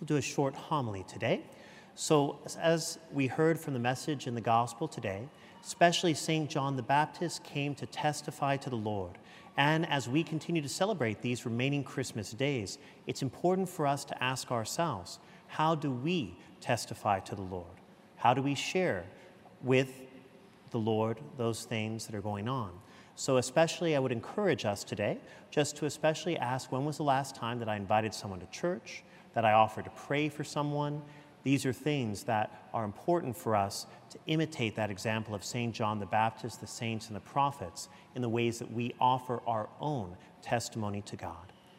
we'll do a short homily today. So, as we heard from the message in the gospel today, especially St. John the Baptist came to testify to the Lord. And as we continue to celebrate these remaining Christmas days, it's important for us to ask ourselves how do we testify to the Lord? How do we share with the Lord those things that are going on? So, especially, I would encourage us today just to especially ask when was the last time that I invited someone to church, that I offer to pray for someone. These are things that are important for us to imitate that example of St. John the Baptist, the saints, and the prophets in the ways that we offer our own testimony to God.